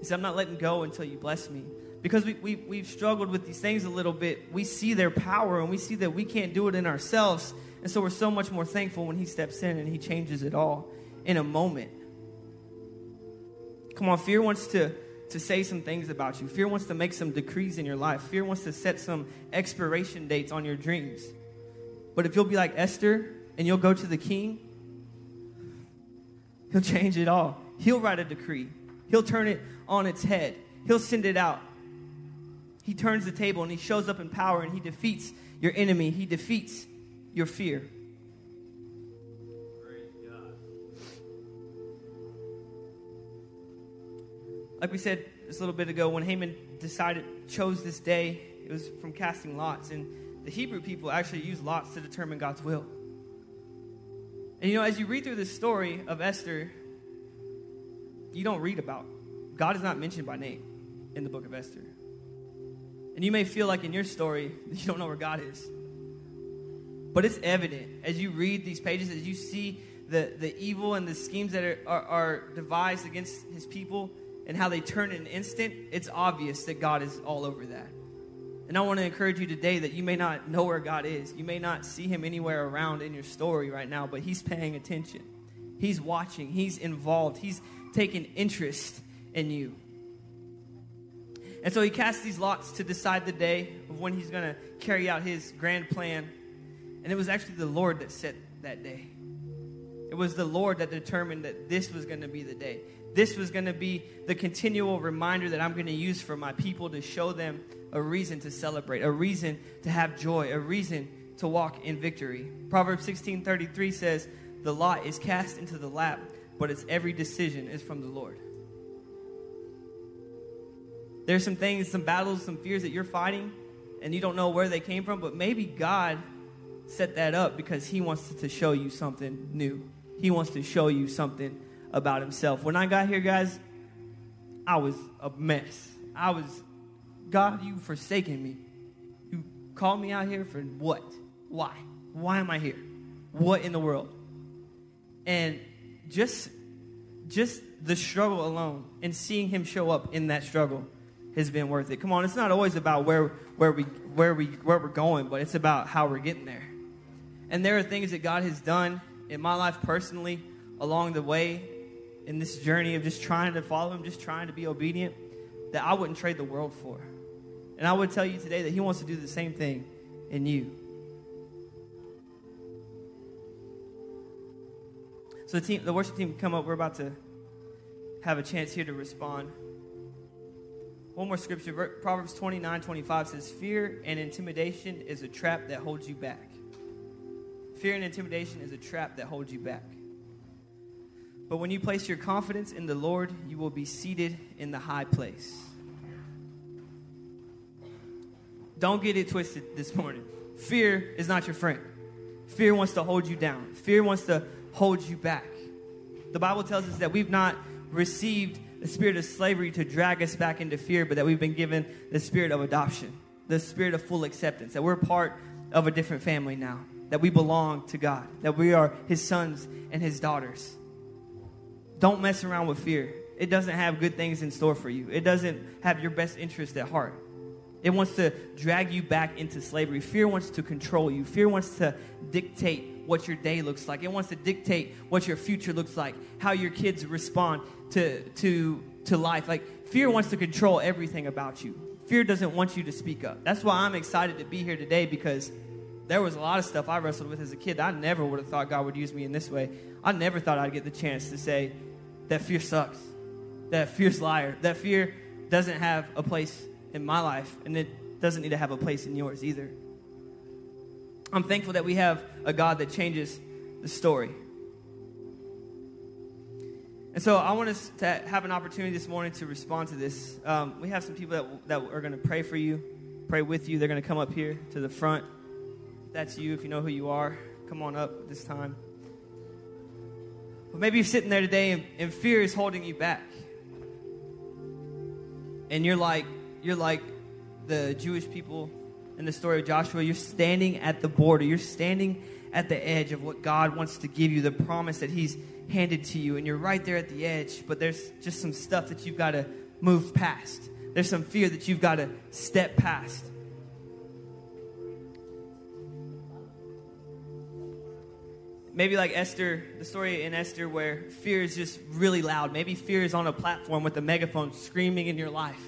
He said, I'm not letting go until you bless me. because we, we, we've struggled with these things a little bit, we see their power and we see that we can't do it in ourselves. And so we're so much more thankful when He steps in and He changes it all in a moment. Come on, fear wants to, to say some things about you. Fear wants to make some decrees in your life. Fear wants to set some expiration dates on your dreams. But if you'll be like Esther and you'll go to the king, he'll change it all. He'll write a decree, he'll turn it on its head, he'll send it out. He turns the table and he shows up in power and he defeats your enemy, he defeats your fear. Like we said just a little bit ago, when Haman decided, chose this day, it was from casting lots. And the Hebrew people actually used lots to determine God's will. And you know, as you read through this story of Esther, you don't read about God is not mentioned by name in the book of Esther. And you may feel like in your story, (laughs) you don't know where God is. But it's evident as you read these pages, as you see the, the evil and the schemes that are, are, are devised against his people and how they turn in an instant, it's obvious that God is all over that. And I want to encourage you today that you may not know where God is. You may not see him anywhere around in your story right now, but he's paying attention. He's watching. He's involved. He's taking interest in you. And so he casts these lots to decide the day of when he's going to carry out his grand plan. And it was actually the Lord that set that day. It was the Lord that determined that this was going to be the day. This was going to be the continual reminder that I'm going to use for my people to show them a reason to celebrate, a reason to have joy, a reason to walk in victory. Proverbs 16:33 says, "The lot is cast into the lap, but its every decision is from the Lord." There's some things, some battles, some fears that you're fighting and you don't know where they came from, but maybe God set that up because he wants to show you something new. He wants to show you something about himself. When I got here, guys, I was a mess. I was, God, you forsaken me. You called me out here for what? Why? Why am I here? What in the world? And just, just the struggle alone and seeing him show up in that struggle has been worth it. Come on, it's not always about where, where, we, where, we, where we're going, but it's about how we're getting there. And there are things that God has done in my life personally along the way in this journey of just trying to follow Him, just trying to be obedient, that I wouldn't trade the world for. And I would tell you today that He wants to do the same thing in you. So the team, the worship team, come up. We're about to have a chance here to respond. One more scripture, Proverbs 29 25 says, Fear and intimidation is a trap that holds you back. Fear and intimidation is a trap that holds you back. But when you place your confidence in the Lord, you will be seated in the high place. Don't get it twisted this morning. Fear is not your friend. Fear wants to hold you down, fear wants to hold you back. The Bible tells us that we've not received the spirit of slavery to drag us back into fear, but that we've been given the spirit of adoption, the spirit of full acceptance, that we're part of a different family now, that we belong to God, that we are His sons and His daughters. Don't mess around with fear. It doesn't have good things in store for you, it doesn't have your best interest at heart. It wants to drag you back into slavery. Fear wants to control you. Fear wants to dictate what your day looks like. It wants to dictate what your future looks like, how your kids respond to, to, to life. Like, fear wants to control everything about you. Fear doesn't want you to speak up. That's why I'm excited to be here today because there was a lot of stuff I wrestled with as a kid. I never would have thought God would use me in this way. I never thought I'd get the chance to say that fear sucks, that fear's liar, that fear doesn't have a place in my life, and it doesn't need to have a place in yours either. I'm thankful that we have a God that changes the story. And so I want us to have an opportunity this morning to respond to this. Um, we have some people that, that are going to pray for you, pray with you. They're going to come up here to the front. If that's you, if you know who you are, come on up this time. Maybe you're sitting there today and, and fear is holding you back. And you're like, you're like the Jewish people in the story of Joshua. You're standing at the border. You're standing at the edge of what God wants to give you, the promise that He's handed to you, and you're right there at the edge, but there's just some stuff that you've got to move past. There's some fear that you've got to step past. Maybe like Esther, the story in Esther where fear is just really loud. Maybe fear is on a platform with a megaphone screaming in your life.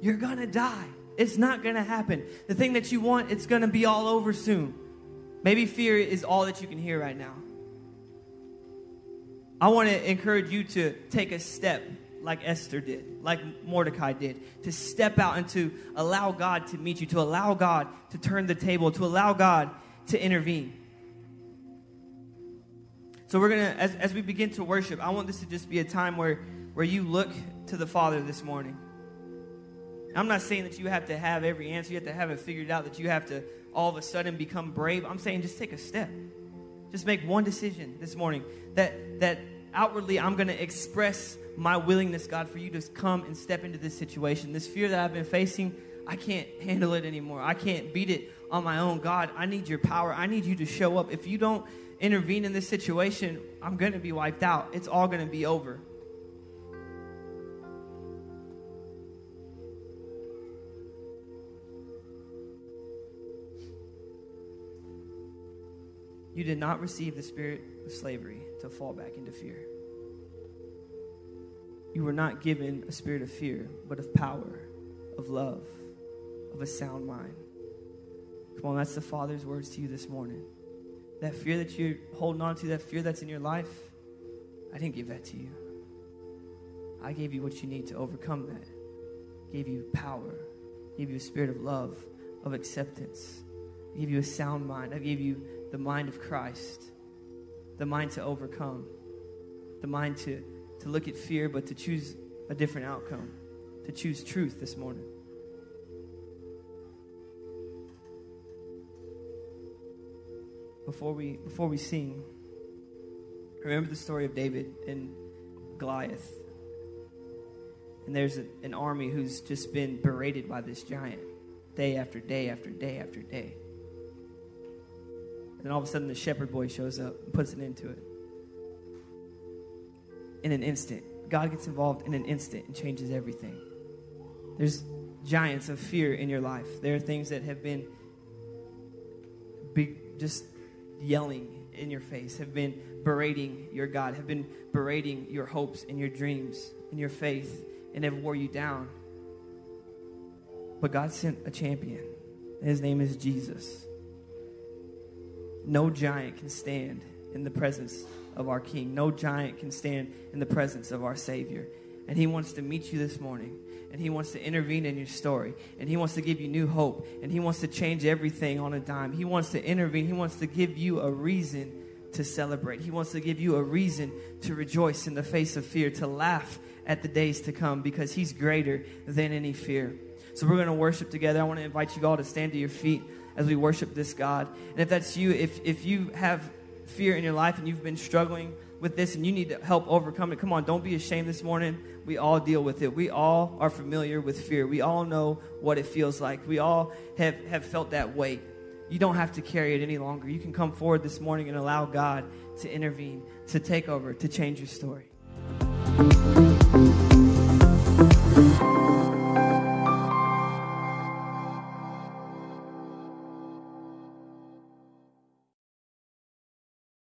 You're gonna die. It's not gonna happen. The thing that you want, it's gonna be all over soon. Maybe fear is all that you can hear right now. I want to encourage you to take a step like Esther did, like Mordecai did, to step out and to allow God to meet you, to allow God to turn the table, to allow God to intervene. So we're gonna, as, as we begin to worship, I want this to just be a time where, where you look to the Father this morning. I'm not saying that you have to have every answer, you have to have it figured out, that you have to all of a sudden become brave. I'm saying just take a step. Just make one decision this morning that that outwardly I'm going to express my willingness, God, for you to come and step into this situation. This fear that I've been facing, I can't handle it anymore. I can't beat it on my own. God, I need your power. I need you to show up. If you don't intervene in this situation, I'm going to be wiped out. It's all going to be over. You did not receive the spirit of slavery to fall back into fear. You were not given a spirit of fear, but of power, of love, of a sound mind. Come on, that's the Father's words to you this morning. That fear that you're holding on to, that fear that's in your life, I didn't give that to you. I gave you what you need to overcome that. Gave you power, gave you a spirit of love, of acceptance. I gave you a sound mind. I gave you the mind of Christ, the mind to overcome, the mind to, to look at fear, but to choose a different outcome, to choose truth this morning. Before we, before we sing, remember the story of David and Goliath. And there's a, an army who's just been berated by this giant day after day after day after day. And all of a sudden, the shepherd boy shows up and puts an end to it. In an instant, God gets involved in an instant and changes everything. There's giants of fear in your life. There are things that have been be just yelling in your face, have been berating your God, have been berating your hopes and your dreams and your faith, and have wore you down. But God sent a champion. His name is Jesus. No giant can stand in the presence of our King. No giant can stand in the presence of our Savior. And He wants to meet you this morning. And He wants to intervene in your story. And He wants to give you new hope. And He wants to change everything on a dime. He wants to intervene. He wants to give you a reason to celebrate. He wants to give you a reason to rejoice in the face of fear, to laugh at the days to come because He's greater than any fear. So we're going to worship together. I want to invite you all to stand to your feet as we worship this God. And if that's you, if, if you have fear in your life and you've been struggling with this and you need to help overcome it, come on, don't be ashamed this morning. We all deal with it. We all are familiar with fear. We all know what it feels like. We all have, have felt that weight. You don't have to carry it any longer. You can come forward this morning and allow God to intervene, to take over, to change your story.